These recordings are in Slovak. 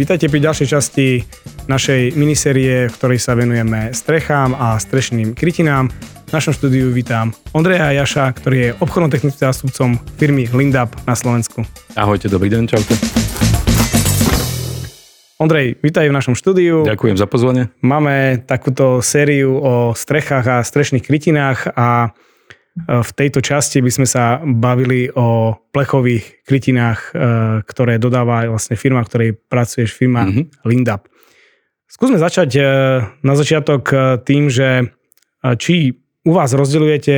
Vítajte pri ďalšej časti našej minisérie, v ktorej sa venujeme strechám a strešným krytinám. V našom štúdiu vítam Ondreja Jaša, ktorý je obchodno-technickým zástupcom firmy Lindap na Slovensku. Ahojte, dobrý deň, čaute. Ondrej, vítaj v našom štúdiu. Ďakujem za pozvanie. Máme takúto sériu o strechách a strešných krytinách a v tejto časti by sme sa bavili o plechových krytinách, e, ktoré dodáva vlastne firma, ktorej pracuješ, firma mm-hmm. Lindap. Skúsme začať e, na začiatok tým, že či u vás rozdeľujete,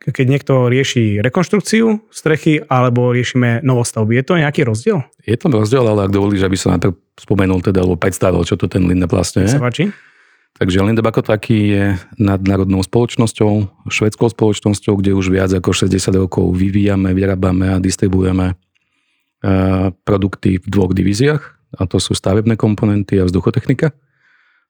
keď niekto rieši rekonštrukciu strechy alebo riešime novostavby. Je to nejaký rozdiel? Je to rozdiel, ale ak dovolíš, aby som najprv spomenul teda, alebo predstavil, čo to ten Lindap vlastne je. Sa páči. Takže Lindab ako taký je nadnárodnou spoločnosťou, švedskou spoločnosťou, kde už viac ako 60 rokov vyvíjame, vyrábame a distribuujeme e, produkty v dvoch divíziách, a to sú stavebné komponenty a vzduchotechnika.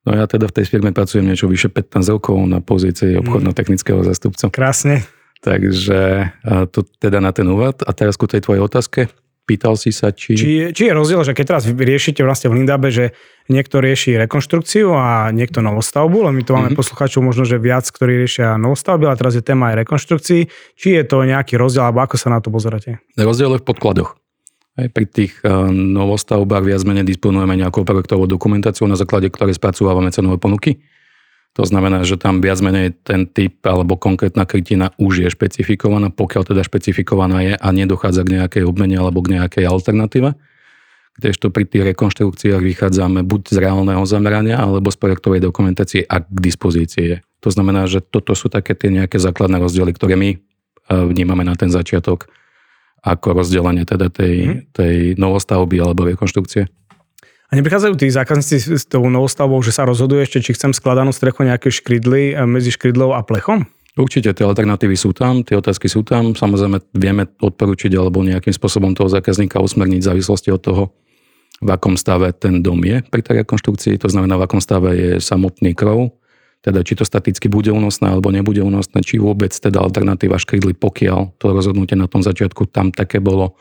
No ja teda v tej firme pracujem niečo vyše 15 rokov na pozícii mm. obchodno-technického zastupcu. Krásne. Takže e, to teda na ten úvod. A teraz ku tej tvojej otázke. Pýtal si sa, či... Či, či je rozdiel, že keď teraz riešite vlastne v Lindabe, že niekto rieši rekonštrukciu a niekto novostavbu, len my tu máme mm-hmm. poslucháčov možno, že viac, ktorí riešia novostavby, ale teraz je téma aj rekonštrukcií. Či je to nejaký rozdiel, alebo ako sa na to pozeráte? Rozdiel je v podkladoch. Aj pri tých uh, novostavbách viac menej disponujeme nejakou projektovou dokumentáciou, na základe ktorej spracovávame cenové ponuky. To znamená, že tam viac menej ten typ alebo konkrétna krytina už je špecifikovaná, pokiaľ teda špecifikovaná je a nedochádza k nejakej obmene alebo k nejakej alternatíve. Kdežto pri tých rekonštrukciách vychádzame buď z reálneho zamerania alebo z projektovej dokumentácie, ak k dispozícii je. To znamená, že toto sú také tie nejaké základné rozdiely, ktoré my e, vnímame na ten začiatok ako rozdelenie teda tej, mm. tej novostavby alebo rekonštrukcie. A neprichádzajú tí zákazníci s tou novostavbou, že sa rozhodujú ešte, či chcem skladanú strechu nejaké škrydly eh, medzi škrydlou a plechom? Určite tie alternatívy sú tam, tie otázky sú tam. Samozrejme vieme odporučiť alebo nejakým spôsobom toho zákazníka usmerniť v závislosti od toho, v akom stave ten dom je pri tej rekonštrukcii, to znamená, v akom stave je samotný krov, teda či to staticky bude únosné alebo nebude únosné, či vôbec teda alternatíva škrydly, pokiaľ to rozhodnutie na tom začiatku tam také bolo,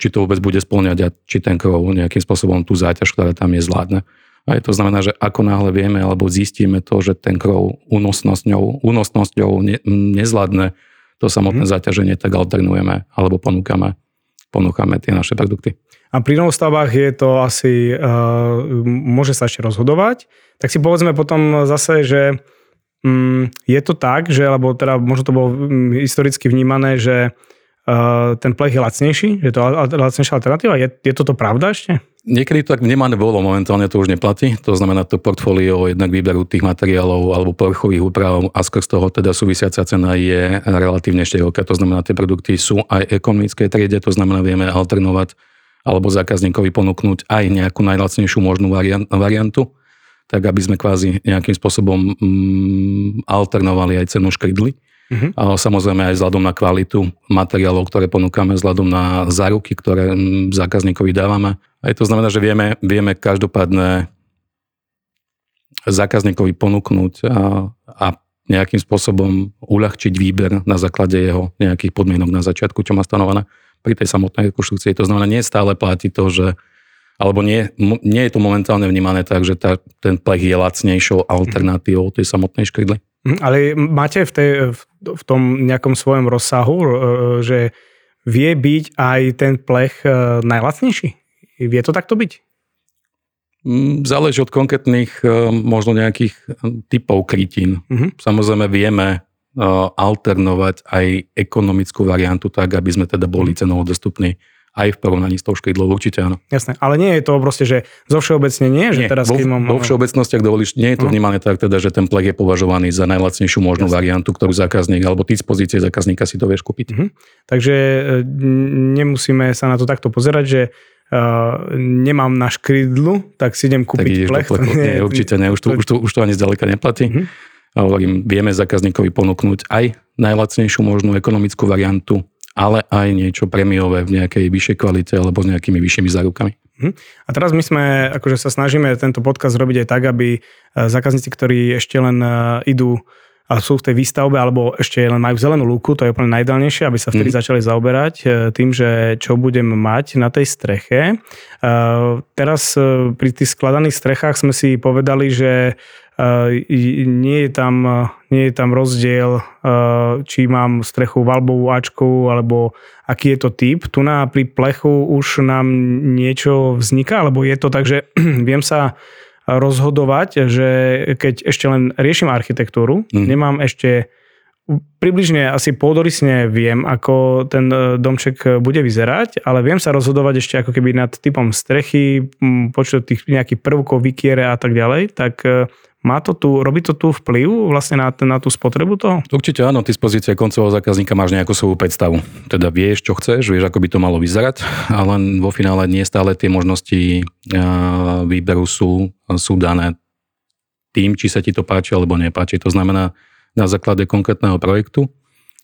či to vôbec bude splňať a či ten krov nejakým spôsobom tú záťaž, ktorá tam je, zvládne. A to znamená, že ako náhle vieme alebo zistíme to, že ten krov únosnosťou, únosnosťou ne, nezvládne to samotné hmm. zaťaženie, tak alternujeme alebo ponúkame, ponúkame tie naše produkty. A pri novostavbách je to asi, uh, môže sa ešte rozhodovať. Tak si povedzme potom zase, že um, je to tak, že, alebo teda možno to bolo um, historicky vnímané, že ten plech je lacnejší? Je to lacnejšia alternatíva? Je, je toto pravda ešte? Niekedy to tak vnímané bolo, momentálne to už neplatí. To znamená, to portfólio jednak výberu tých materiálov alebo povrchových úprav a skrz toho teda súvisiaca cena je relatívne široká. To znamená, tie produkty sú aj ekonomické triede, to znamená, vieme alternovať alebo zákazníkovi ponúknuť aj nejakú najlacnejšiu možnú variantu, tak aby sme kvázi nejakým spôsobom mm, alternovali aj cenu škrydly. Uh-huh. A samozrejme aj vzhľadom na kvalitu materiálov, ktoré ponúkame, vzhľadom na záruky, ktoré zákazníkovi dávame. Aj to znamená, že vieme, vieme každopádne zákazníkovi ponúknuť a, a nejakým spôsobom uľahčiť výber na základe jeho nejakých podmienok na začiatku, čo má stanovené pri tej samotnej rekonštrukcii. To znamená, nie stále platí to, že alebo nie, nie je to momentálne vnímané tak, že tá, ten plech je lacnejšou alternatívou tej samotnej škrydly. Mhm, ale máte v, tej, v tom nejakom svojom rozsahu, e, že vie byť aj ten plech e, najlacnejší? Vie to takto byť? Mm, záleží od konkrétnych e, možno nejakých typov krytín. Uh-huh. Samozrejme vieme alternovať aj ekonomickú variantu tak, aby sme teda boli mhm. cenovo dostupní aj v porovnaní s tou škrydlou, určite áno. Jasné, ale nie je to proste, že zo všeobecne nie, že nie, teraz vo, mám... vo všeobecnosti, ak dovolíš, nie je to no. vnímané tak teda, že ten plek je považovaný za najlacnejšiu možnú Jasné. variantu, ktorú zákazník, alebo ty z pozície zákazníka si to vieš kúpiť. Mhm. Takže e, nemusíme sa na to takto pozerať, že Uh, nemám na škrydlu, tak si idem kúpiť tak plech. plechu. Nie, určite nie, už to, už to, už to ani zďaleka neplatí. Uh-huh. A hovorím, vieme zákazníkovi ponúknuť aj najlacnejšiu možnú ekonomickú variantu, ale aj niečo premiové v nejakej vyššej kvalite alebo s nejakými vyššími zárukami. Mhm. A teraz my sme, akože sa snažíme tento podcast robiť aj tak, aby e, zákazníci, ktorí ešte len e, idú a sú v tej výstavbe, alebo ešte len majú zelenú lúku, to je úplne najdalnejšie, aby sa vtedy mm. začali zaoberať e, tým, že čo budem mať na tej streche. Teraz pri tých skladaných strechách sme si povedali, že nie je tam, nie je tam rozdiel, či mám strechu valbovú Ačkovú, alebo aký je to typ. Tu na pri plechu už nám niečo vzniká, alebo je to tak, že viem sa rozhodovať, že keď ešte len riešim architektúru, mm. nemám ešte približne asi pôdorysne viem, ako ten e, domček bude vyzerať, ale viem sa rozhodovať ešte ako keby nad typom strechy, počet tých nejakých prvkov, vykiere a tak ďalej, tak e, má to tu, robí to tu vplyv vlastne na, na tú spotrebu toho? Určite áno, ty z pozície koncového zákazníka máš nejakú svoju predstavu. Teda vieš, čo chceš, vieš, ako by to malo vyzerať, ale vo finále nie stále tie možnosti výberu sú, sú dané tým, či sa ti to páči alebo nepáči. To znamená, na základe konkrétneho projektu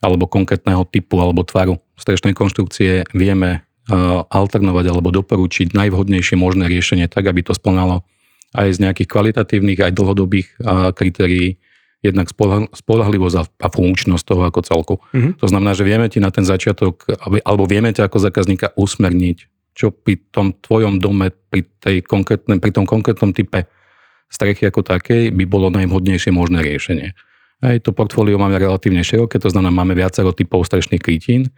alebo konkrétneho typu alebo tvaru strešnej konštrukcie vieme alternovať alebo doporučiť najvhodnejšie možné riešenie tak, aby to splnalo aj z nejakých kvalitatívnych, aj dlhodobých kritérií, jednak spolahlivosť a funkčnosť toho ako celku. Mm-hmm. To znamená, že vieme ti na ten začiatok, alebo vieme ťa ako zákazníka usmerniť, čo pri tom tvojom dome, pri, tej pri tom konkrétnom type strechy ako takej by bolo najvhodnejšie možné riešenie. Aj to portfólio máme relatívne široké, to znamená, máme viacero typov strešných krytín,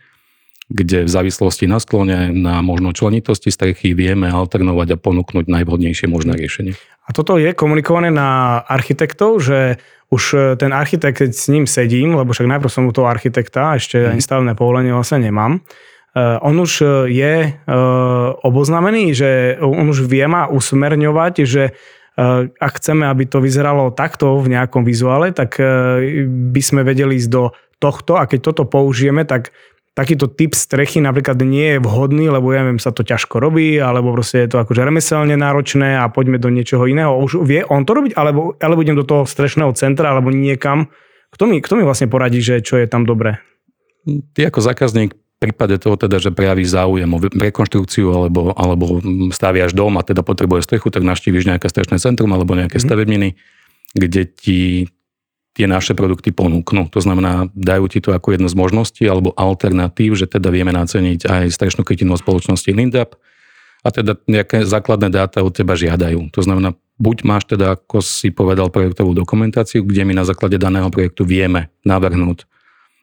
kde v závislosti na sklone, na možno členitosti strechy vieme alternovať a ponúknuť najvhodnejšie možné riešenie. A toto je komunikované na architektov, že už e, ten architekt, keď s ním sedím, lebo však najprv som u toho architekta, ešte mm. ani stavebné povolenie vlastne nemám, uh, on už e, je oboznamený, že on už vie ma usmerňovať, že ak chceme, aby to vyzeralo takto v nejakom vizuále, tak by sme vedeli ísť do tohto a keď toto použijeme, tak takýto typ strechy napríklad nie je vhodný, lebo ja viem, sa to ťažko robí, alebo proste je to akože remeselne náročné a poďme do niečoho iného. Už vie on to robiť, alebo, alebo idem do toho strešného centra, alebo niekam. Kto mi, kto mi vlastne poradí, že čo je tam dobré? Ty ako zákazník v prípade toho teda, že prejavíš záujem o rekonštrukciu alebo, alebo staviaš dom a teda potrebuje strechu, tak naštíviš nejaké strešné centrum alebo nejaké mm-hmm. stavebniny, kde ti tie naše produkty ponúknú. To znamená, dajú ti to ako jednu z možností alebo alternatív, že teda vieme naceniť aj strešnú krytinu spoločnosti Lindap a teda nejaké základné dáta od teba žiadajú. To znamená, buď máš teda, ako si povedal, projektovú dokumentáciu, kde my na základe daného projektu vieme navrhnúť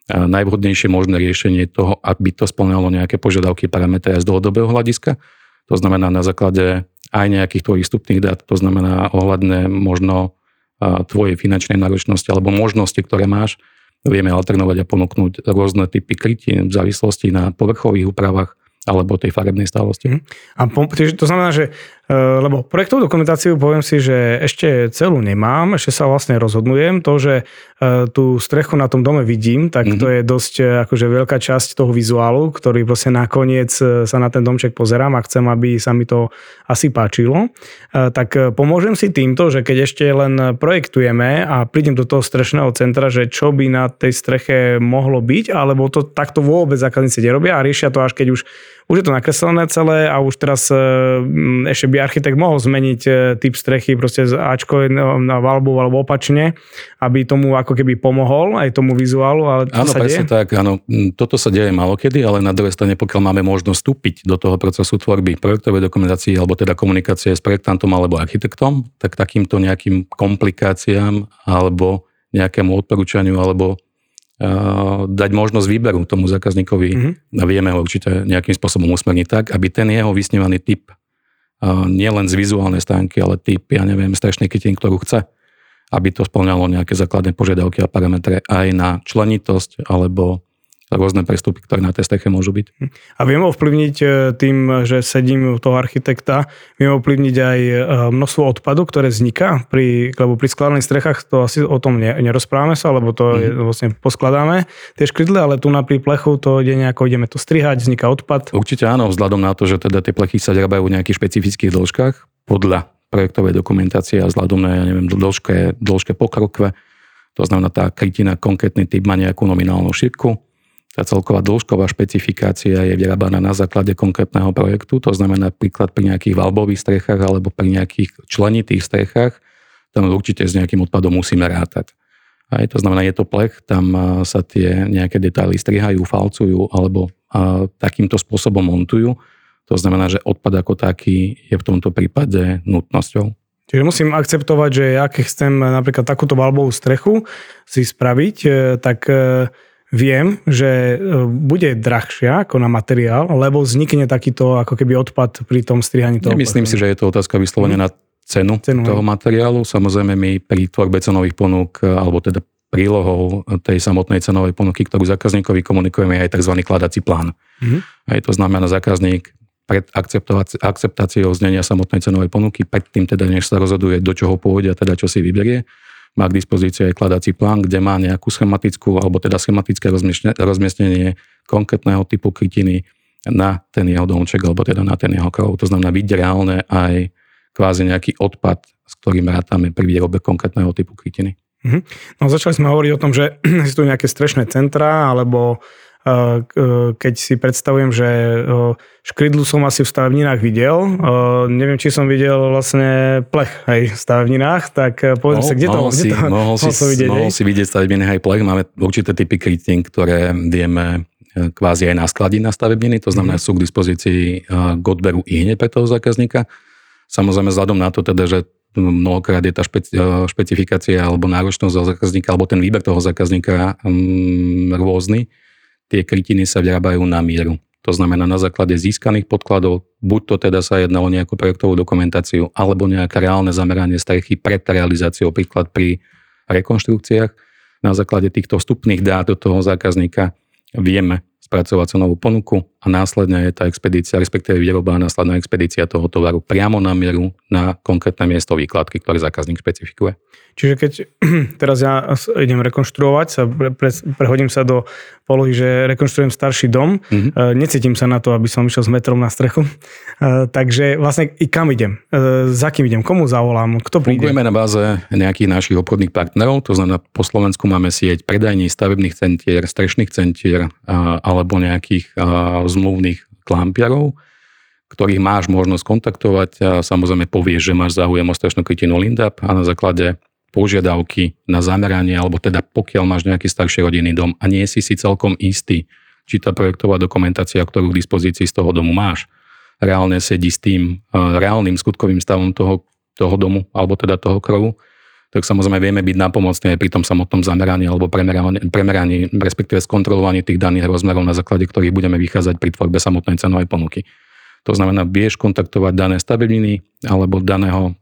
najvhodnejšie možné riešenie toho, aby to splňalo nejaké požiadavky parametre z dlhodobého hľadiska. To znamená na základe aj nejakých tvojich vstupných dát, to znamená ohľadne možno tvojej finančnej náročnosti alebo možnosti, ktoré máš, vieme alternovať a ponúknuť rôzne typy krytí v závislosti na povrchových úpravách alebo tej farebnej stálosti. Mhm. A po, to znamená, že lebo projektovú dokumentáciu poviem si, že ešte celú nemám, ešte sa vlastne rozhodnujem. To, že e, tú strechu na tom dome vidím, tak mm-hmm. to je dosť e, akože veľká časť toho vizuálu, ktorý proste nakoniec sa na ten domček pozerám a chcem, aby sa mi to asi páčilo. Tak pomôžem si týmto, že keď ešte len projektujeme a prídem do toho strešného centra, že čo by na tej streche mohlo byť, alebo to takto vôbec zákazníci nerobia a riešia to až keď už už je to nakreslené celé a už teraz e, ešte by architekt mohol zmeniť e, typ strechy proste z Ačko na valbu alebo opačne, aby tomu ako keby pomohol aj tomu vizuálu. Ale to áno, sa presne deje? tak, áno. Toto sa deje malokedy, ale na druhej strane, pokiaľ máme možnosť vstúpiť do toho procesu tvorby projektovej dokumentácie alebo teda komunikácie s projektantom alebo architektom, tak takýmto nejakým komplikáciám alebo nejakému odporúčaniu alebo dať možnosť výberu tomu zákazníkovi mm-hmm. a vieme ho určite nejakým spôsobom usmerniť tak, aby ten jeho vysnívaný typ nielen z vizuálnej stránky, ale typ, ja neviem, strešnej kytin, ktorú chce, aby to splňalo nejaké základné požiadavky a parametre aj na členitosť alebo rôzne prestupy, ktoré na tej streche môžu byť. A viem ovplyvniť e, tým, že sedím u toho architekta, viem ovplyvniť aj e, množstvo odpadu, ktoré vzniká pri, lebo pri skladaných strechách to asi o tom nerozprávame sa, lebo to mm. je, mhm. vlastne poskladáme tie škrydle, ale tu na pri plechu to ide nejako, ideme to strihať, vzniká odpad. Určite áno, vzhľadom na to, že teda tie plechy sa vyrábajú v nejakých špecifických dĺžkach podľa projektovej dokumentácie a vzhľadom na, ja neviem, dĺžke, dĺžke pokrokve. To znamená, tá krytina, konkrétny typ má nejakú nominálnu šírku tá celková dĺžková špecifikácia je vyrábaná na základe konkrétneho projektu, to znamená napríklad pri nejakých valbových strechách alebo pri nejakých členitých strechách, tam určite s nejakým odpadom musíme rátať. Aj to znamená, je to plech, tam sa tie nejaké detaily strihajú, falcujú alebo takýmto spôsobom montujú. To znamená, že odpad ako taký je v tomto prípade nutnosťou. Čiže musím akceptovať, že ja keď chcem napríklad takúto valbovú strechu si spraviť, e, tak e, viem, že e, bude drahšia ako na materiál, lebo vznikne takýto ako keby odpad pri tom strihaní toho. Myslím si, že je to otázka vyslovene hmm. na cenu, cenu toho ne? materiálu. Samozrejme my pri tvorbe cenových ponúk, alebo teda prílohou tej samotnej cenovej ponuky, ktorú zákazníkovi komunikujeme, je aj tzv. kladací plán. Mm-hmm. Aj to znamená, zákazník pred akceptáciou znenia samotnej cenovej ponuky, predtým teda, než sa rozhoduje, do čoho pôjde a teda čo si vyberie, má k dispozícii aj kladací plán, kde má nejakú schematickú, alebo teda schematické rozmiestnenie konkrétneho typu krytiny na ten jeho domček, alebo teda na ten jeho krov. To znamená byť reálne aj kvázi nejaký odpad, s ktorým rátame pri výrobe konkrétneho typu krytiny. Mm-hmm. No začali sme hovoriť o tom, že existujú nejaké strešné centra, alebo keď si predstavujem, že škrydlu som asi v stavebninách videl, neviem, či som videl vlastne plech aj v stavebninách, tak e, povedzme sa, kde to, mohol kde si, to mohol si, to vidieť? Mohol si vidieť stavebninách aj plech, máme určité typy krytín, ktoré vieme e, kvázi aj naskladiť na stavebniny, to znamená, mm. sú k dispozícii e, k odberu i hneď pre toho zákazníka. Samozrejme, vzhľadom na to teda, že mnohokrát je tá špeci- špecifikácia alebo náročnosť zákazníka, alebo ten výber toho zákazníka um, rôzny, tie krytiny sa vyrábajú na mieru. To znamená na základe získaných podkladov, buď to teda sa jedná o nejakú projektovú dokumentáciu, alebo nejaké reálne zameranie strechy pred realizáciou, príklad pri rekonštrukciách. Na základe týchto vstupných dát do toho zákazníka vieme spracovať cenovú ponuku a následne je tá expedícia, respektíve výroba a následná expedícia toho tovaru priamo na mieru na konkrétne miesto výkladky, ktoré zákazník špecifikuje. Čiže keď teraz ja idem rekonštruovať, sa pre, pre, prehodím sa do polohy, že rekonštruujem starší dom, mm-hmm. necítim sa na to, aby som išiel s metrom na strechu, e, takže vlastne i kam idem, e, za kým idem, komu zavolám, kto príde? Fungujeme na báze nejakých našich obchodných partnerov, to znamená po Slovensku máme sieť predajní stavebných centier, strešných centier alebo nejakých zmluvných klampiarov, ktorých máš možnosť kontaktovať. A samozrejme povieš, že máš záujem o strešnú krytinu Lindap a na základe požiadavky na zameranie, alebo teda pokiaľ máš nejaký starší rodinný dom a nie si si celkom istý, či tá projektová dokumentácia, ktorú k dispozícii z toho domu máš, reálne sedí s tým reálnym skutkovým stavom toho, toho domu, alebo teda toho krovu, tak samozrejme vieme byť napomocní aj pri tom samotnom zameraní alebo premeraní, premeraní, respektíve skontrolovaní tých daných rozmerov, na základe ktorých budeme vychádzať pri tvorbe samotnej cenovej ponuky. To znamená, vieš kontaktovať dané stavebniny alebo daného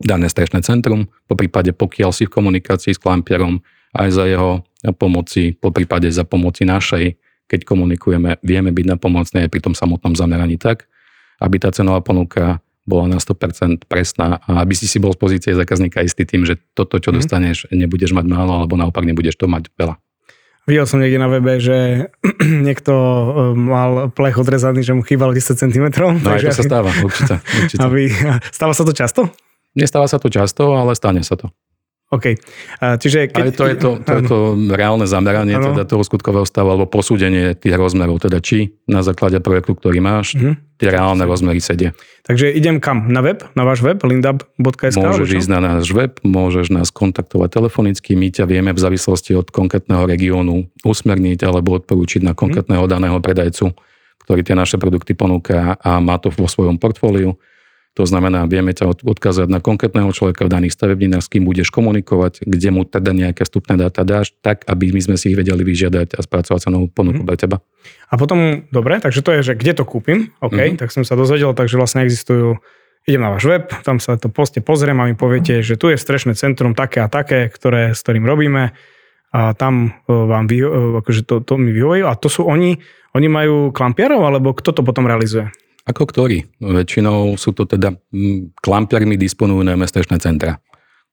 dané strešné centrum, po prípade pokiaľ si v komunikácii s klampierom, aj za jeho pomoci, po prípade za pomoci našej, keď komunikujeme, vieme byť napomocní aj pri tom samotnom zameraní tak, aby tá cenová ponuka bola na 100% presná a aby si si bol z pozície zákazníka istý tým, že toto, čo mm. dostaneš, nebudeš mať málo, alebo naopak nebudeš to mať veľa. Videl som niekde na webe, že niekto e, mal plech odrezaný, že mu chýbalo 10 cm. No takže aj to sa stáva, určite. určite. Aby, stáva sa to často? Nestáva sa to často, ale stane sa to. OK. Čiže keď... Ale to je to, to, je to reálne zameranie ano. teda toho skutkového stavu alebo posúdenie tých rozmerov, teda či na základe projektu, ktorý máš, uh-huh. tie reálne rozmery sedia. Takže idem kam? Na web? Na váš web? lindab.sk? Môžeš ísť na náš web, môžeš nás kontaktovať telefonicky, my ťa vieme v závislosti od konkrétneho regiónu usmerniť alebo odporúčiť na konkrétneho daného predajcu, ktorý tie naše produkty ponúka a má to vo svojom portfóliu to znamená, vieme ťa odkázať na konkrétneho človeka v daných stavebninách, s kým budeš komunikovať, kde mu teda nejaké vstupné dáta dáš, tak aby my sme si ich vedeli vyžiadať a spracovať sa novú ponuku mm. pre teba. A potom, dobre, takže to je, že kde to kúpim, OK, mm. tak som sa dozvedel, takže vlastne existujú idem na váš web, tam sa to poste pozriem a mi poviete, že tu je strešné centrum také a také, ktoré, s ktorým robíme a tam e, vám vy, e, akože to, to mi vyhovujú a to sú oni, oni majú klampiarov alebo kto to potom realizuje? Ako ktorý? Väčšinou sú to teda klampiarmi disponujú mestečné centra,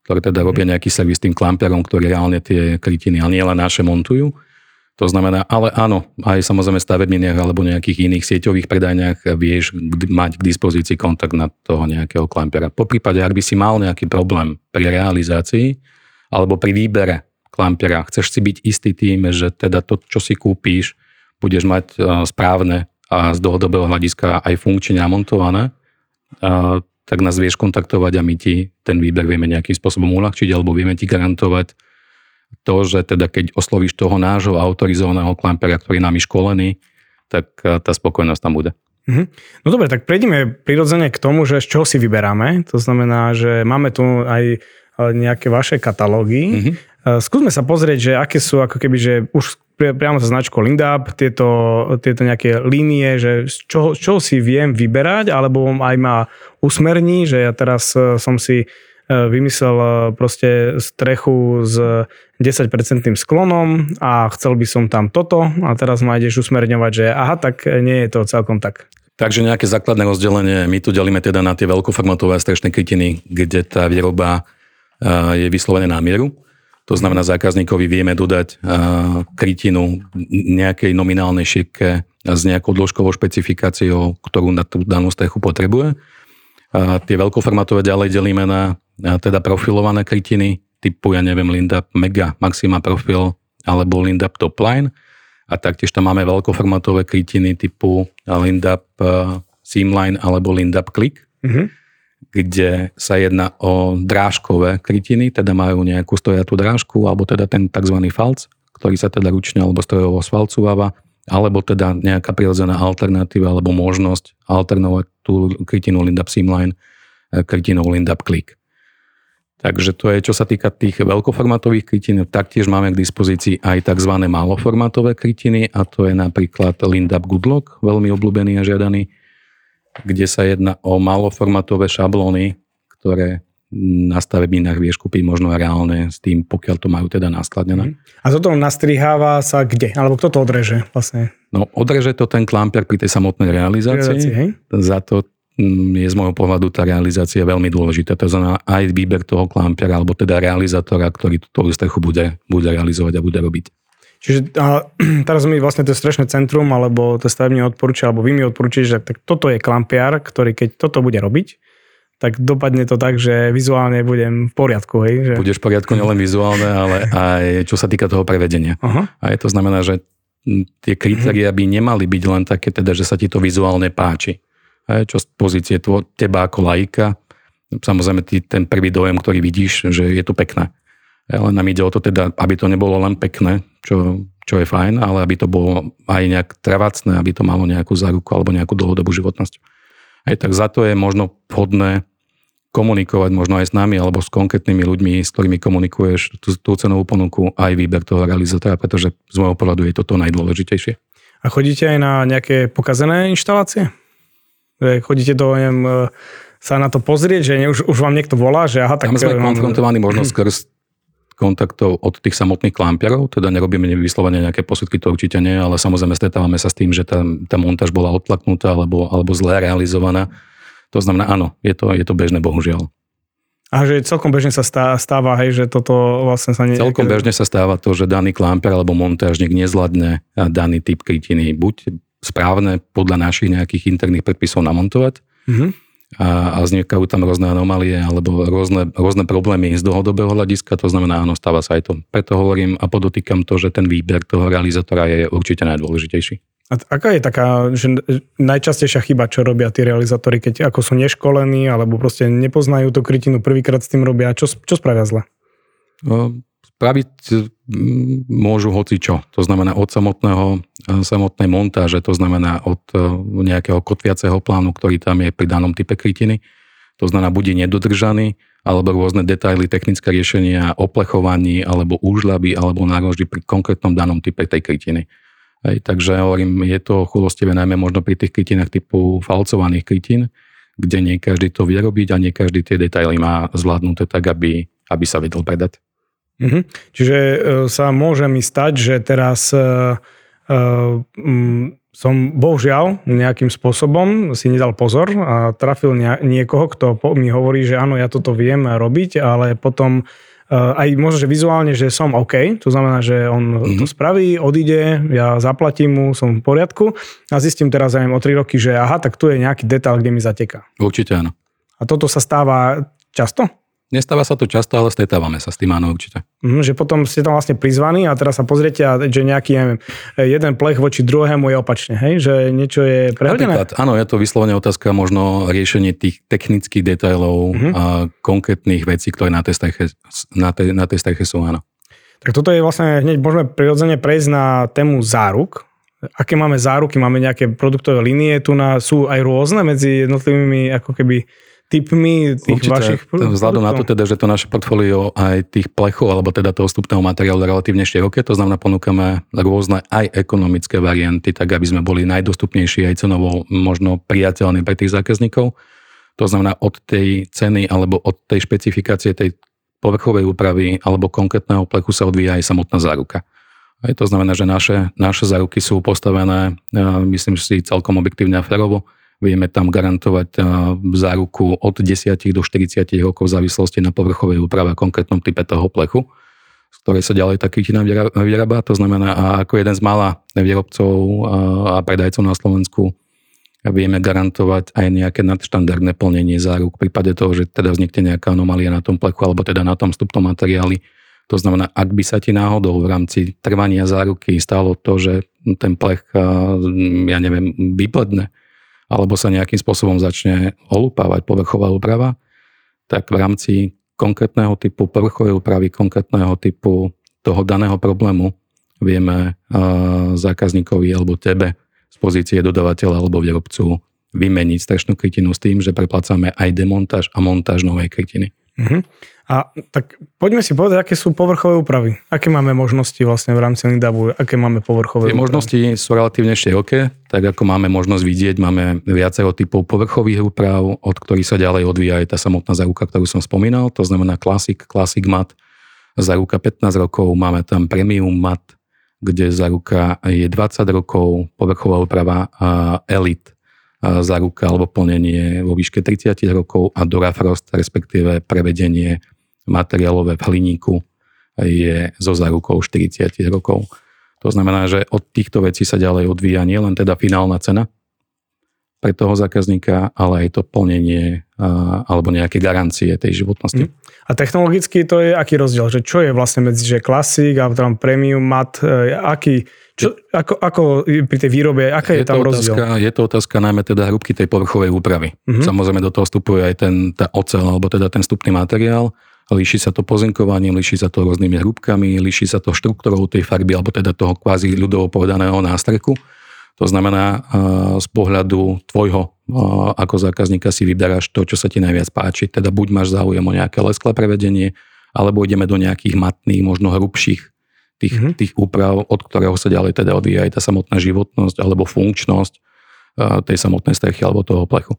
ktoré teda robia mhm. nejaký servis tým klampiarom, ktorí reálne tie krytiny, ale nie len naše montujú. To znamená, ale áno, aj samozrejme stavebniniach alebo nejakých iných sieťových predajniach vieš mať k dispozícii kontakt na toho nejakého klampiera. Po prípade, ak by si mal nejaký problém pri realizácii alebo pri výbere klampiera, chceš si byť istý tým, že teda to, čo si kúpíš, budeš mať správne a z dlhodobého hľadiska aj funkčne namontované, a, tak nás vieš kontaktovať a my ti ten výber vieme nejakým spôsobom uľahčiť alebo vieme ti garantovať to, že teda keď oslovíš toho nášho autorizovaného klampera, ktorý nám je školený, tak tá spokojnosť tam bude. Mm-hmm. No dobre, tak prejdeme prirodzene k tomu, že z čoho si vyberáme. To znamená, že máme tu aj e, nejaké vaše katalógy. Mm-hmm. Skúsme sa pozrieť, že aké sú ako keby, že už priamo sa značkou Lindup, tieto, tieto nejaké línie, že z čoho si viem vyberať, alebo aj ma usmerní, že ja teraz som si vymyslel proste strechu s 10% sklonom a chcel by som tam toto a teraz ma ideš usmerňovať, že aha, tak nie je to celkom tak. Takže nejaké základné rozdelenie, my tu delíme teda na tie veľkoformatové strešné krytiny, kde tá výroba je vyslovené na mieru. To znamená, zákazníkovi vieme dodať krytinu nejakej nominálnej šírke s nejakou dĺžkovou špecifikáciou, ktorú na tú danú strechu potrebuje. A tie veľkoformatové ďalej delíme na, teda profilované krytiny typu, ja neviem, Lindup Mega Maxima Profil alebo Lindup Topline a taktiež tam máme veľkoformatové krytiny typu Lindup uh, Seamline alebo Lindup Click, mm-hmm. Kde sa jedná o drážkové krytiny, teda majú nejakú stojatú drážku alebo teda ten tzv. falc, ktorý sa teda ručne alebo strojovo svalcováva, alebo teda nejaká prirodzená alternatíva alebo možnosť alternovať tú krytinu Lindup Seamline eh, krytinou Lindup Click. Takže to je, čo sa týka tých veľkoformátových krytín, taktiež máme k dispozícii aj tzv. maloformátové krytiny a to je napríklad Lindup Goodlock, veľmi obľúbený a žiadaný, kde sa jedná o maloformátové šablóny, ktoré na stavebninách vieš kúpiť možno reálne s tým, pokiaľ to majú teda naskladnené. Mhm. A toto nastriháva sa kde? Alebo kto to odreže vlastne? No odreže to ten klamper pri tej samotnej realizácii. realizácii hej? Za to Mm, je z môjho pohľadu tá realizácia veľmi dôležitá. To znamená aj výber toho klampera, alebo teda realizátora, ktorý tú strechu bude, bude realizovať a bude robiť. Čiže a, teraz mi vlastne to strešné centrum, alebo to stavebne odporúča, alebo vy mi odporúčate, že tak toto je klampiar, ktorý keď toto bude robiť, tak dopadne to tak, že vizuálne budem v poriadku. Hej? Že... Budeš v poriadku nielen vizuálne, ale aj čo sa týka toho prevedenia. Uh-huh. A to znamená, že tie kritéria by nemali byť len také, teda, že sa ti to vizuálne páči čo z pozície tvo, teba ako laika. Samozrejme, ty, ten prvý dojem, ktorý vidíš, že je to pekné. Ale nám ide o to teda, aby to nebolo len pekné, čo, čo je fajn, ale aby to bolo aj nejak trvácne, aby to malo nejakú záruku alebo nejakú dlhodobú životnosť. Aj tak za to je možno vhodné komunikovať možno aj s nami alebo s konkrétnymi ľuďmi, s ktorými komunikuješ tú, tú cenovú ponuku, aj výber toho realizátora, pretože z môjho pohľadu je to to najdôležitejšie. A chodíte aj na nejaké pokazené inštalácie? Chodíte do, neviem, e, sa na to pozrieť, že už, už vám niekto volá, že aha, tak... Tam sme e, konfrontovaní možno skrz kontaktov od tých samotných klampiarov, teda nerobíme vyslovene nejaké posudky, to určite nie, ale samozrejme stretávame sa s tým, že tá, tá montáž bola odplaknutá alebo, alebo zle realizovaná. To znamená, áno, je to, je to bežné, bohužiaľ. A že celkom bežne sa stáva, hej, že toto vlastne sa... Nie... Celkom bežne sa stáva to, že daný klamper alebo montážnik nezvládne daný typ krytiny. Buď správne podľa našich nejakých interných predpisov namontovať mm-hmm. A, a vznikajú tam rôzne anomálie alebo rôzne, rôzne problémy z dlhodobého hľadiska, to znamená, áno, stáva sa aj to. Preto hovorím a podotýkam to, že ten výber toho realizátora je určite najdôležitejší. A aká je taká že najčastejšia chyba, čo robia tí realizátori, keď ako sú neškolení alebo proste nepoznajú tú krytinu, prvýkrát s tým robia, čo, čo spravia zle? No, spraviť môžu hoci čo. To znamená od samotného, e, samotnej montáže, to znamená od e, nejakého kotviaceho plánu, ktorý tam je pri danom type krytiny. To znamená, bude nedodržaný, alebo rôzne detaily, technické riešenia, oplechovaní, alebo úžľaby, alebo nároždy pri konkrétnom danom type tej krytiny. Hej, takže hovorím, je to chulostivé najmä možno pri tých krytinách typu falcovaných krytín, kde nie každý to vie robiť a nie každý tie detaily má zvládnuté tak, aby, aby sa vedel predať. Mm-hmm. Čiže uh, sa môže mi stať, že teraz uh, um, som bohužiaľ nejakým spôsobom si nedal pozor a trafil niekoho, kto mi hovorí, že áno, ja toto viem robiť, ale potom aj možno, že vizuálne, že som OK, to znamená, že on mm-hmm. to spraví, odíde, ja zaplatím mu, som v poriadku a zistím teraz aj o 3 roky, že aha, tak tu je nejaký detail, kde mi zateká. Určite áno. A toto sa stáva často? Nestáva sa to často, ale stretávame sa s tým, áno, určite. Mm, že potom ste tam vlastne prizvaní a teraz sa pozriete, že nejaký, neviem, jeden plech voči druhému je opačne, hej? Že niečo je prehodené? Napríklad, áno, je to vyslovene otázka možno riešenie tých technických detailov mm-hmm. a konkrétnych vecí, ktoré na tej streche, na tej, na tej streche sú, áno. Tak toto je vlastne, hneď môžeme prirodzene prejsť na tému záruk. Aké máme záruky? Máme nejaké produktové línie? Tu na, sú aj rôzne medzi jednotlivými ako keby typmi tých Určite, vašich produktov? Vzhľadom na to teda, že to naše portfólio aj tých plechov, alebo teda toho vstupného materiálu je relatívne široké, to znamená ponúkame rôzne aj ekonomické varianty, tak aby sme boli najdostupnejší aj cenovo možno priateľní pre tých zákazníkov. To znamená od tej ceny alebo od tej špecifikácie tej povrchovej úpravy alebo konkrétneho plechu sa odvíja aj samotná záruka. Aj to znamená, že naše, naše záruky sú postavené, myslím si, celkom objektívne a ferovo. Vieme tam garantovať záruku od 10 do 40 rokov v závislosti na povrchovej úprave a konkrétnom type toho plechu, z ktorej sa ďalej tá kytina vyrába. To znamená, ako jeden z mála výrobcov a predajcov na Slovensku vieme garantovať aj nejaké nadštandardné plnenie záruk v prípade toho, že teda vznikne nejaká anomália na tom plechu alebo teda na tom vstupnom materiáli. To znamená, ak by sa ti náhodou v rámci trvania záruky stalo to, že ten plech, ja neviem, vypledne, alebo sa nejakým spôsobom začne olupávať povrchová úprava, tak v rámci konkrétneho typu povrchovej úpravy, konkrétneho typu toho daného problému vieme zákazníkovi alebo tebe z pozície dodavateľa alebo výrobcu vymeniť strešnú krytinu s tým, že preplácame aj demontáž a montáž novej krytiny. Uh-huh. A tak poďme si povedať, aké sú povrchové úpravy. Aké máme možnosti vlastne v rámci Lindabu, aké máme povrchové Tie úpravy? možnosti sú relatívne široké, tak ako máme možnosť vidieť, máme viacero typov povrchových úprav, od ktorých sa ďalej odvíja aj tá samotná záruka, ktorú som spomínal, to znamená Classic, Classic Mat, záruka 15 rokov, máme tam Premium Mat, kde záruka je 20 rokov, povrchová úprava Elite záruka alebo plnenie vo výške 30 rokov a Durafrost, respektíve prevedenie materiálové v hliníku je so zárukou 40 rokov. To znamená, že od týchto vecí sa ďalej odvíja nielen teda finálna cena pre toho zákazníka, ale aj to plnenie a, alebo nejaké garancie tej životnosti. Mm. A technologicky to je aký rozdiel? Že čo je vlastne medzi že klasik a tam premium mat? E, aký, čo, ako, ako pri tej výrobe, aká je, je tam rozdiel? Otázka, je to otázka najmä teda hrubky tej povrchovej úpravy. Mm-hmm. Samozrejme do toho vstupuje aj ten, tá ocel, alebo teda ten vstupný materiál. Líši sa to pozinkovaním, líši sa to rôznymi hrúbkami, líši sa to štruktúrou tej farby, alebo teda toho kvázi ľudovo povedaného nástreku. To znamená, z pohľadu tvojho ako zákazníka si vyberáš to, čo sa ti najviac páči. Teda buď máš záujem o nejaké lesklé prevedenie, alebo ideme do nejakých matných, možno hrubších tých, mm-hmm. tých úprav, od ktorého sa ďalej teda odvíja aj tá samotná životnosť alebo funkčnosť tej samotnej strechy alebo toho plechu.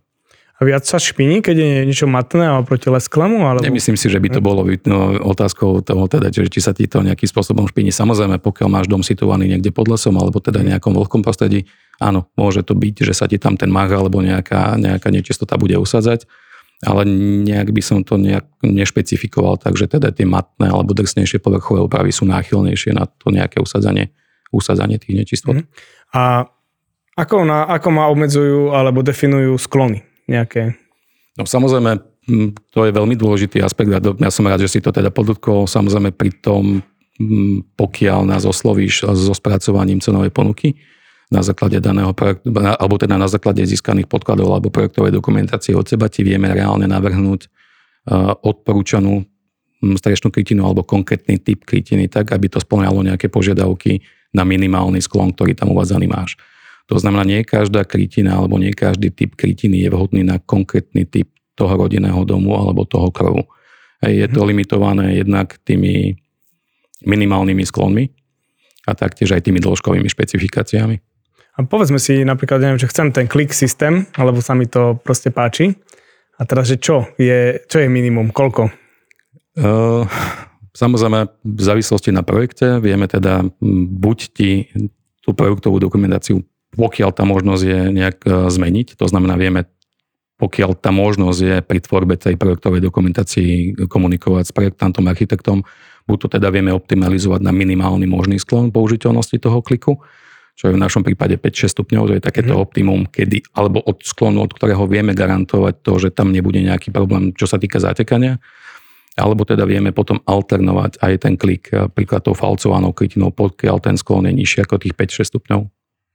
A viac sa špiní, keď je niečo matné a proti lesklemu? Alebo... Nemyslím si, že by to bolo no, otázkou toho, teda, že či sa ti to nejakým spôsobom špiní. Samozrejme, pokiaľ máš dom situovaný niekde pod lesom alebo teda nejakom vlhkom prostredí, áno, môže to byť, že sa ti tam ten mach alebo nejaká, nejaká nečistota bude usadzať, ale nejak by som to nejak nešpecifikoval, takže teda tie matné alebo drsnejšie povrchové úpravy sú náchylnejšie na to nejaké usadzanie, usadzanie tých nečistot. Mm. A ako, na, ako ma obmedzujú alebo definujú sklony? Nejaké? No samozrejme, to je veľmi dôležitý aspekt a ja som rád, že si to teda podotkol. Samozrejme pri tom, pokiaľ nás oslovíš so spracovaním cenovej ponuky na základe daného projektu, alebo teda na základe získaných podkladov alebo projektovej dokumentácie od seba ti vieme reálne navrhnúť odporúčanú strešnú krytinu alebo konkrétny typ krytiny tak, aby to splňalo nejaké požiadavky na minimálny sklon, ktorý tam uvádzaný máš. To znamená, nie každá krytina alebo nie každý typ krytiny je vhodný na konkrétny typ toho rodinného domu alebo toho krovu. Je to mhm. limitované jednak tými minimálnymi sklonmi a taktiež aj tými dĺžkovými špecifikáciami. A povedzme si napríklad, neviem, že chcem ten klik systém, alebo sa mi to proste páči. A teraz, že čo je, čo je minimum, koľko? Uh, samozrejme, v závislosti na projekte vieme teda buď ti tú projektovú dokumentáciu pokiaľ tá možnosť je nejak e, zmeniť, to znamená, vieme, pokiaľ tá možnosť je pri tvorbe tej projektovej dokumentácii komunikovať s projektantom, architektom, buď to teda vieme optimalizovať na minimálny možný sklon použiteľnosti toho kliku, čo je v našom prípade 5-6 stupňov, to je takéto mm. optimum, kedy, alebo od sklonu, od ktorého vieme garantovať to, že tam nebude nejaký problém, čo sa týka zatekania, alebo teda vieme potom alternovať aj ten klik, príklad tou falcovanou krytinou, pokiaľ ten sklon je nižší ako tých 5-6 stupňov.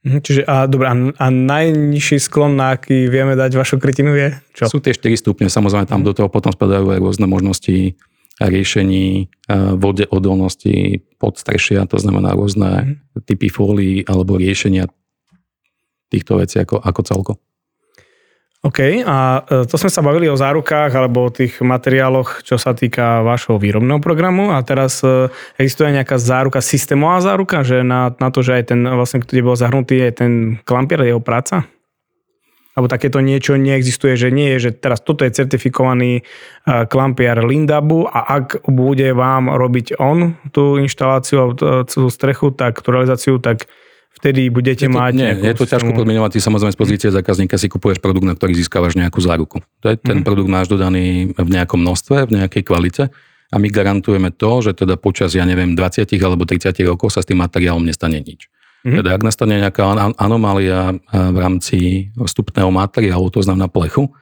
Mhm, čiže a, dobrá, a najnižší sklon, na aký vieme dať vašu krytinu je čo? Sú tie 4 stupne, samozrejme tam do toho potom spadajú aj rôzne možnosti riešení vode odolnosti podstrešia, to znamená rôzne mm. typy fólií alebo riešenia týchto vecí ako, ako celko. OK, a e, to sme sa bavili o zárukách alebo o tých materiáloch, čo sa týka vášho výrobného programu a teraz e, existuje nejaká záruka, systémová záruka, že na, na to, že aj ten, vlastne, kde bol zahrnutý aj ten klampier, jeho práca? Alebo takéto niečo neexistuje, že nie je, že teraz toto je certifikovaný e, klampier Lindabu a ak bude vám robiť on tú inštaláciu, tú strechu, tak tú realizáciu, tak vtedy budete je to, mať... Nie, je to ťažko podmienovať, ty samozrejme z pozície zákazníka si kupuješ produkt, na ktorý získavaš nejakú záruku. To je, ten mm. produkt máš dodaný v nejakom množstve, v nejakej kvalite a my garantujeme to, že teda počas, ja neviem, 20 alebo 30 rokov sa s tým materiálom nestane nič. Mm. Teda ak nastane nejaká anomália v rámci vstupného materiálu, to znamená plechu,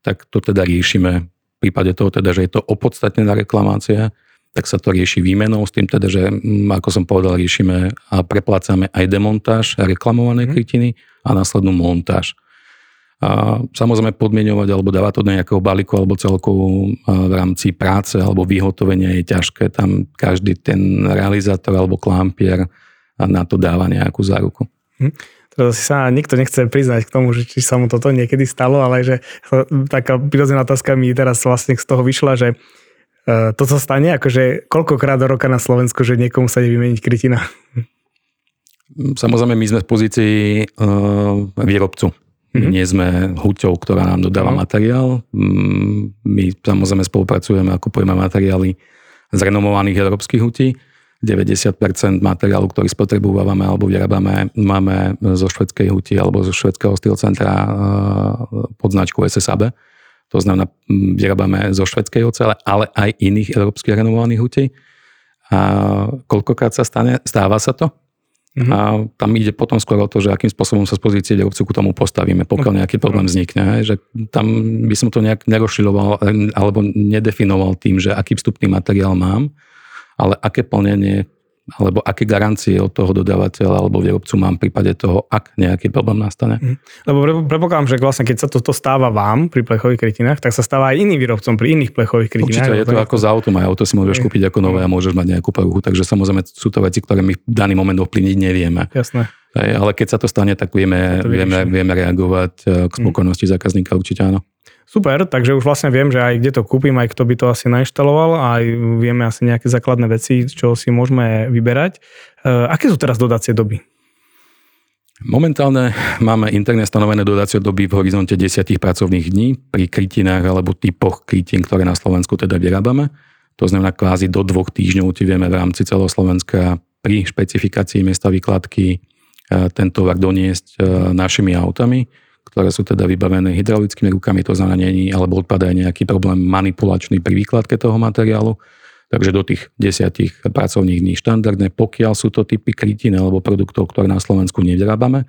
tak to teda riešime v prípade toho teda, že je to opodstatnená reklamácia, tak sa to rieši výmenou s tým teda, že mm, ako som povedal, riešime a preplácame aj demontáž reklamovanej mm. krytiny a následnú montáž. A samozrejme podmienovať alebo dávať to do nejakého balíku alebo celkovo v rámci práce alebo vyhotovenia je ťažké. Tam každý ten realizátor alebo klampier na to dáva nejakú záruku. Hm. Teraz si sa nikto nechce priznať k tomu, že či sa mu toto niekedy stalo, ale že taká prirodzená otázka mi teraz vlastne z toho vyšla, že E, to, co stane, akože koľkokrát do roka na Slovensku, že niekomu sa nevymeniť krytina? Samozrejme, my sme v pozícii uh, výrobcu. My mm-hmm. nie sme huťou, ktorá nám dodáva mm-hmm. materiál. Mm, my samozrejme spolupracujeme a kupujeme materiály z renomovaných európskych hutí. 90% materiálu, ktorý spotrebujeme alebo vyrábame, máme zo švedskej huti alebo zo švedského steel centra uh, pod značkou SSAB. To znamená, vyrábame zo švedskej ocele, ale aj iných európskych renovovaných hutí. A koľkokrát sa stane, stáva sa to. Mm-hmm. A tam ide potom skôr o to, že akým spôsobom sa z pozície výrobcu k tomu postavíme, pokiaľ nejaký problém vznikne. Že tam by som to nejak nerošiloval alebo nedefinoval tým, že aký vstupný materiál mám, ale aké plnenie alebo aké garancie od toho dodávateľa alebo výrobcu mám v prípade toho, ak nejaký problém nastane. Mm. Lebo predpokladám, že vlastne keď sa toto stáva vám pri plechových krytinách, tak sa stáva aj iným výrobcom pri iných plechových krytinách. Určite je to ako za autom, aj auto si môžeš kúpiť ako nové a môžeš mať nejakú poruchu, takže samozrejme sú to veci, ktoré my v daný moment ovplyvniť nevieme. Jasné. Ale keď sa to stane, tak vieme, vieme, vieme reagovať eh, k mhm. spokojnosti mm. zákazníka, určite áno. Super, takže už vlastne viem, že aj kde to kúpim, aj kto by to asi nainštaloval, aj vieme asi nejaké základné veci, čo si môžeme vyberať. E, aké sú teraz dodacie doby? Momentálne máme interne stanovené dodacie doby v horizonte 10 pracovných dní pri krytinách alebo typoch krytín, ktoré na Slovensku teda vyrábame. To znamená kvázi do dvoch týždňov ti vieme v rámci celoslovenska pri špecifikácii miesta výkladky e, ten tovar doniesť e, našimi autami ktoré sú teda vybavené hydraulickými rukami, to znamená, není, alebo odpadá nejaký problém manipulačný pri výkladke toho materiálu. Takže do tých desiatich pracovných dní štandardne, pokiaľ sú to typy krytín alebo produktov, ktoré na Slovensku nevyrábame,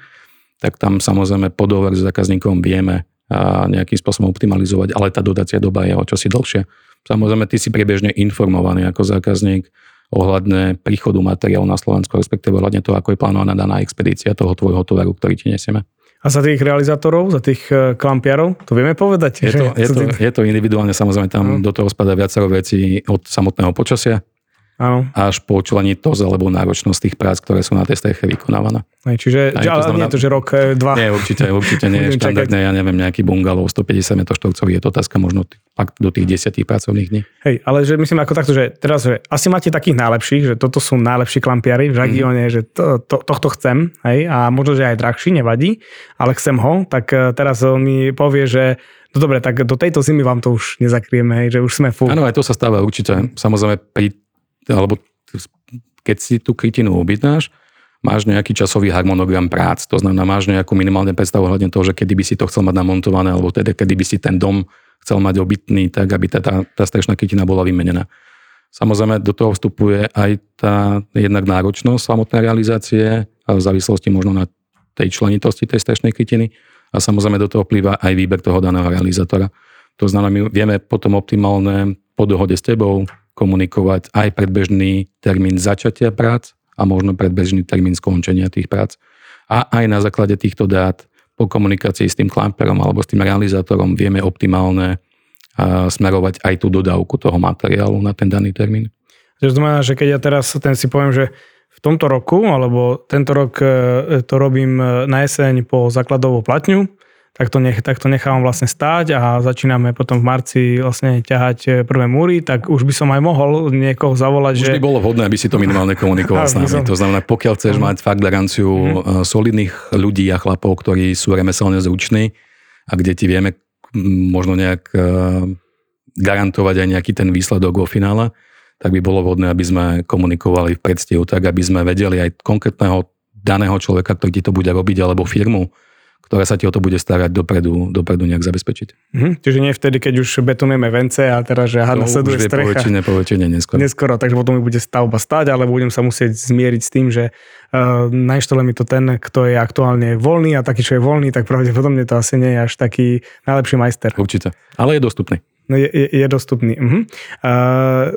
tak tam samozrejme po dohovor s zákazníkom vieme a nejakým spôsobom optimalizovať, ale tá dodacia doba je o čosi dlhšie. Samozrejme, ty si priebežne informovaný ako zákazník ohľadne príchodu materiálu na Slovensku, respektíve ohľadne toho, ako je plánovaná daná expedícia toho tvojho tovaru, ktorý ti nesieme. A za tých realizátorov, za tých e, klampiarov, to vieme povedať? Je, to, je, to, je to individuálne, samozrejme tam no. do toho spadá viacero vecí od samotného počasia, Áno. až po to alebo náročnosť tých prác, ktoré sú na tej streche vykonávané. Aj, čiže Aj, to znamená, nie je to, že rok, e, dva. Nie, určite, určite nie štandardné, ja neviem, nejaký bungalov 150 m štvorcový, je to otázka možno fakt do tých 10 pracovných dní. Hej, ale že myslím ako takto, že teraz, že asi máte takých najlepších, že toto sú najlepší klampiari v regióne, mm. že to, to, tohto chcem, hej, a možno, že aj drahší, nevadí, ale chcem ho, tak e, teraz on mi povie, že No dobre, tak do tejto zimy vám to už nezakrieme, hej, že už sme full. Áno, aj to sa stáva určite. Samozrejme, pri alebo keď si tú krytinu objednáš, máš nejaký časový harmonogram prác, to znamená, máš nejakú minimálne predstavu hľadne toho, že kedy by si to chcel mať namontované, alebo teda kedy by si ten dom chcel mať obytný, tak aby tá, tá, strešná krytina bola vymenená. Samozrejme, do toho vstupuje aj tá jednak náročnosť samotnej realizácie, a v závislosti možno na tej členitosti tej strešnej krytiny a samozrejme do toho vplýva aj výber toho daného realizátora. To znamená, my vieme potom optimálne po dohode s tebou, komunikovať aj predbežný termín začatia prác a možno predbežný termín skončenia tých prác. A aj na základe týchto dát po komunikácii s tým klamperom alebo s tým realizátorom vieme optimálne smerovať aj tú dodávku toho materiálu na ten daný termín. To znamená, že keď ja teraz ten si poviem, že v tomto roku, alebo tento rok e, to robím e, na jeseň po základovú platňu, tak to, nech, tak to nechávam vlastne stáť a začíname potom v marci vlastne ťahať e, prvé múry, tak už by som aj mohol niekoho zavolať, už že... by bolo vhodné, aby si to minimálne komunikoval s nami. Som... To znamená, pokiaľ chceš uh-huh. mať fakt garanciu uh-huh. solidných ľudí a chlapov, ktorí sú remeselne zruční a kde ti vieme možno nejak garantovať aj nejaký ten výsledok vo finále, tak by bolo vhodné, aby sme komunikovali v predstihu tak, aby sme vedeli aj konkrétneho daného človeka, ktorý ti to bude robiť, alebo firmu, ktorá sa ti o to bude starať dopredu, dopredu nejak zabezpečiť. Mhm, čiže nie vtedy, keď už betonujeme vence a teraz, že aha, nasleduje strecha. Poväčšine, poväčšine neskoro. Neskoro, takže potom mi bude stavba stať, ale budem sa musieť zmieriť s tým, že uh, nainštaluje mi to ten, kto je aktuálne voľný a taký, čo je voľný, tak pravdepodobne to asi nie je až taký najlepší majster. Určite, ale je dostupný. No je, je, je dostupný. Uh-huh. Uh,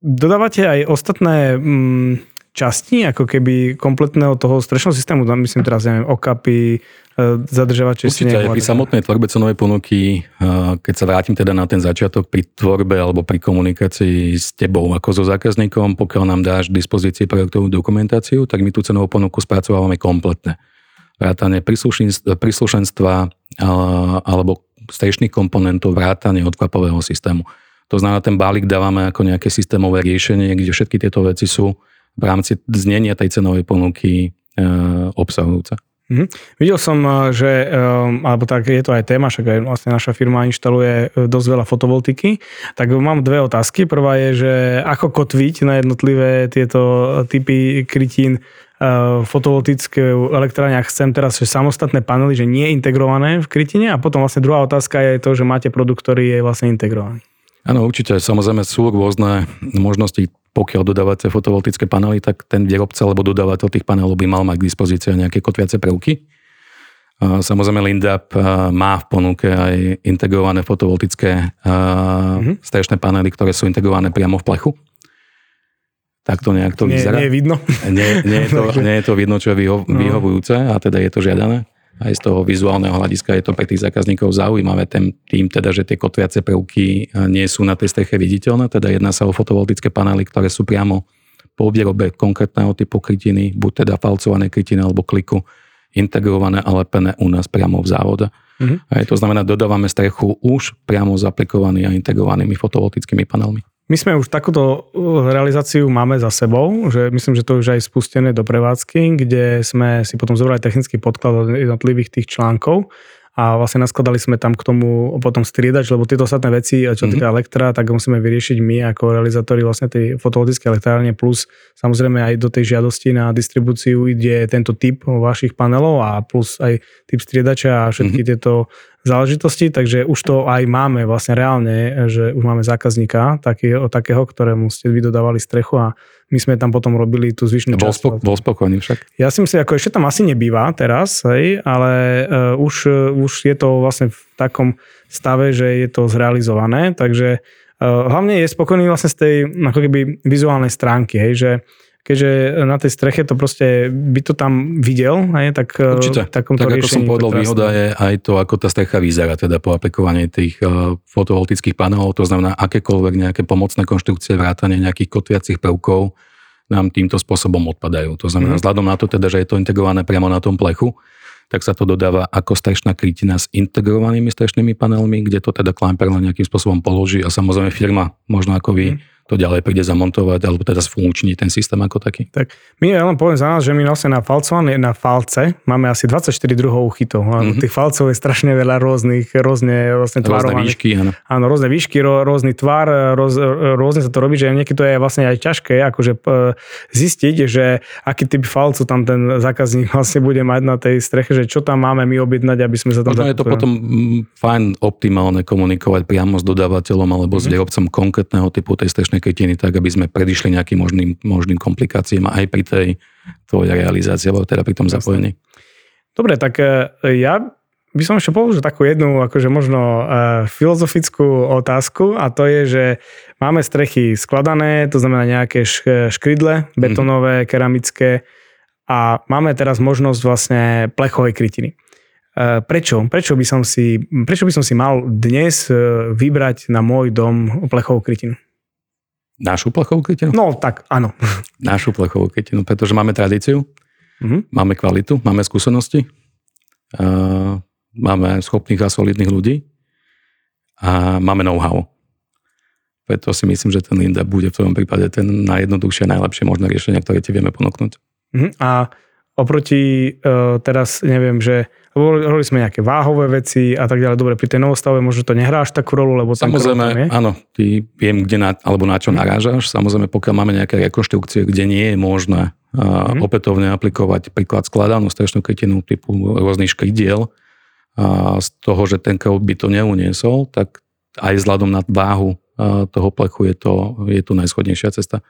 dodávate aj ostatné mm, časti, ako keby kompletného toho strešného systému, tam myslím teraz, neviem, okapy, e, zadržovače Určite aj pri samotnej tvorbe cenovej ponuky, e, keď sa vrátim teda na ten začiatok pri tvorbe alebo pri komunikácii s tebou ako so zákazníkom, pokiaľ nám dáš k dispozícii projektovú dokumentáciu, tak my tú cenovú ponuku spracovávame kompletne. Vrátanie príslušenstva alebo strešných komponentov, vrátanie odkvapového systému. To znamená, ten balík dávame ako nejaké systémové riešenie, kde všetky tieto veci sú v rámci znenia tej cenovej ponuky e, obsahujúce. Mm-hmm. Videl som, e, že, e, alebo tak je to aj téma, však aj vlastne naša firma inštaluje e, dosť veľa fotovoltiky, tak mám dve otázky. Prvá je, že ako kotviť na jednotlivé tieto typy krytín v fotovoltických elektrárniach chcem teraz, že samostatné panely, že nie integrované v krytine a potom vlastne druhá otázka je to, že máte produkt, ktorý je vlastne integrovaný. Áno, určite. Samozrejme sú rôzne možnosti, pokiaľ dodávate fotovoltické panely, tak ten výrobca alebo dodávateľ tých panelov by mal mať k dispozícii nejaké kotviace prvky. Samozrejme Lindap má v ponuke aj integrované fotovoltické mm-hmm. strešné panely, ktoré sú integrované priamo v plechu. Tak to nejak to vyzerá. Nie, nie je vidno. Nie, nie, je to, nie je to vidno, čo je vyho- no. vyhovujúce a teda je to žiadané aj z toho vizuálneho hľadiska je to pre tých zákazníkov zaujímavé, tým, tým teda, že tie kotviace prvky nie sú na tej streche viditeľné, teda jedná sa o fotovoltické panely, ktoré sú priamo po výrobe konkrétneho typu krytiny, buď teda falcované krytiny alebo kliku, integrované a lepené u nás priamo v závode. Mm-hmm. Aj to znamená, dodávame strechu už priamo zaplikovaný a integrovanými fotovoltickými panelmi. My sme už takúto uh, realizáciu máme za sebou, že myslím, že to už aj spustené do prevádzky, kde sme si potom zobrali technický podklad od jednotlivých tých článkov a vlastne naskladali sme tam k tomu potom striedač, lebo tieto ostatné veci, čo mm-hmm. týka elektra, tak musíme vyriešiť my ako realizátori vlastne tej fotovoltické elektrárne plus samozrejme aj do tej žiadosti na distribúciu ide tento typ vašich panelov a plus aj typ striedača a všetky mm-hmm. tieto záležitosti, takže už to aj máme vlastne reálne, že už máme zákazníka taký, takého, ktorému ste vydodávali strechu a my sme tam potom robili tú zvyšnú bol časť. Spok- bol spokojný však? Ja si myslím, ako ešte tam asi nebýva teraz, hej, ale uh, už, uh, už je to vlastne v takom stave, že je to zrealizované, takže uh, hlavne je spokojný vlastne z tej ako keby vizuálnej stránky, hej, že keďže na tej streche to proste by to tam videl, hej, tak Určite. tak ako som povedal, výhoda je aj to, ako tá strecha vyzerá, teda po aplikovaní tých uh, fotovoltických panelov, to znamená akékoľvek nejaké pomocné konštrukcie, vrátanie nejakých kotviacich prvkov nám týmto spôsobom odpadajú. To znamená, mm. vzhľadom na to teda, že je to integrované priamo na tom plechu, tak sa to dodáva ako strešná krytina s integrovanými strešnými panelmi, kde to teda Climper len nejakým spôsobom položí a samozrejme firma, možno ako vy, mm to ďalej príde zamontovať alebo teda sfunkčniť ten systém ako taký. Tak my ja len poviem za nás, že my vlastne na falcované, na falce máme asi 24 druhov chytov. Mm-hmm. Tých falcov je strašne veľa rôznych, rôzne vlastne Rôzne výšky, áno. Áno, rôzne výšky, rôzny tvar, roz, rôzne sa to robí, že niekedy to je vlastne aj ťažké akože zistiť, že aký typ falcu tam ten zákazník vlastne bude mať na tej streche, že čo tam máme my objednať, aby sme sa tam... Možno je to potom mm, fajn optimálne komunikovať priamo s dodávateľom alebo mm-hmm. s mhm. výrobcom konkrétneho typu tej strešnej krytiny, tak aby sme predišli nejakým možným, možným komplikáciám aj pri tej tvojej realizácii, alebo teda pri tom zapojení. Dobre, tak e, ja by som ešte položil takú jednu, akože možno uh, filozofickú otázku a to je, že máme strechy skladané, to znamená nejaké škrydle, mhm. betonové, mm-hmm. keramické a máme teraz možnosť vlastne plechovej krytiny. Prečo? Prečo by, som si, prečo by som si mal dnes vybrať na môj dom plechovú krytinu? Našu plechovú krytinu? No tak, áno. Našu plechovú krytinu, pretože máme tradíciu, mm-hmm. máme kvalitu, máme skúsenosti, máme schopných a solidných ľudí a máme know-how. Preto si myslím, že ten Linda bude v tvojom prípade ten najjednoduchšie, najlepšie možné riešenie, ktoré ti vieme ponúknuť. Mm-hmm. A oproti uh, teraz, neviem, že hovorili sme nejaké váhové veci a tak ďalej. Dobre, pri tej novostave možno to nehráš takú rolu, lebo Samozrejme, tam je. áno, ty viem, kde na, alebo na čo mm. narážaš. Samozrejme, pokiaľ máme nejaké rekonštrukcie, kde nie je možné mm. opätovne aplikovať príklad skladanú strešnú krytinu typu rôznych škridiel, a z toho, že ten krov by to neuniesol, tak aj vzhľadom na váhu toho plechu je to, je to najschodnejšia cesta.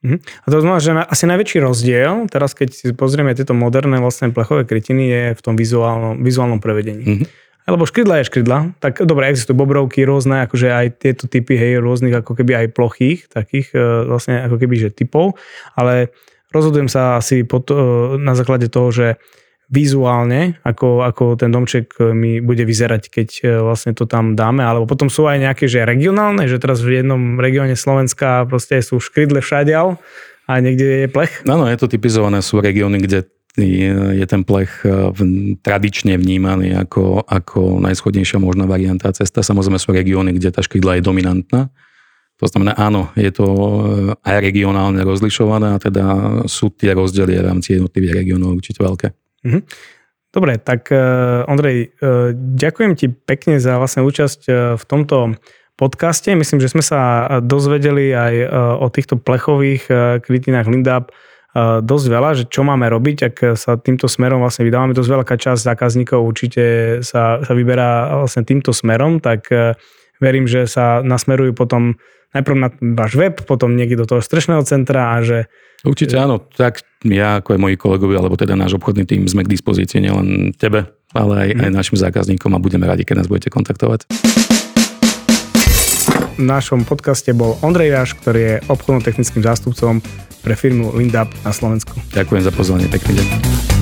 Uh-huh. A to znamená, že asi najväčší rozdiel, teraz keď si pozrieme tieto moderné vlastne plechové krytiny, je v tom vizuálnom, vizuálnom prevedení. Uh-huh. Lebo škrydla je škrydla, tak dobre, existujú bobrovky rôzne, akože aj tieto typy, hej, rôznych ako keby aj plochých, takých e, vlastne ako keby, že typov, ale rozhodujem sa asi pod, e, na základe toho, že vizuálne, ako, ako ten domček e, mi bude vyzerať, keď e, vlastne to tam dáme, alebo potom sú aj nejaké, že regionálne, že teraz v jednom regióne Slovenska proste sú škrydle všadial a niekde je plech. Áno, je to typizované, sú regióny, kde je ten plech e, tradične vnímaný ako, ako najschodnejšia možná varianta cesta. Samozrejme sú regióny, kde tá škrydla je dominantná. To znamená, áno, je to aj regionálne rozlišované a teda sú tie rozdiely v rámci jednotlivých regiónov určite veľké. Mm-hmm. Dobre, tak uh, Ondrej, uh, ďakujem ti pekne za vlastne účasť uh, v tomto podcaste. Myslím, že sme sa dozvedeli aj o týchto plechových kritinách Lindab dosť veľa, že čo máme robiť, ak sa týmto smerom vlastne vydávame. Dosť veľká časť zákazníkov určite sa, sa vyberá vlastne týmto smerom, tak verím, že sa nasmerujú potom najprv na váš web, potom niekde do toho strešného centra a že Určite áno, tak ja ako aj moji kolegovia, alebo teda náš obchodný tým sme k dispozícii nielen tebe, ale aj, mm. aj našim zákazníkom a budeme radi, keď nás budete kontaktovať. V našom podcaste bol Ondrej Jaš, ktorý je obchodno-technickým zástupcom pre firmu Lindab na Slovensku. Ďakujem za pozvanie, pekný deň.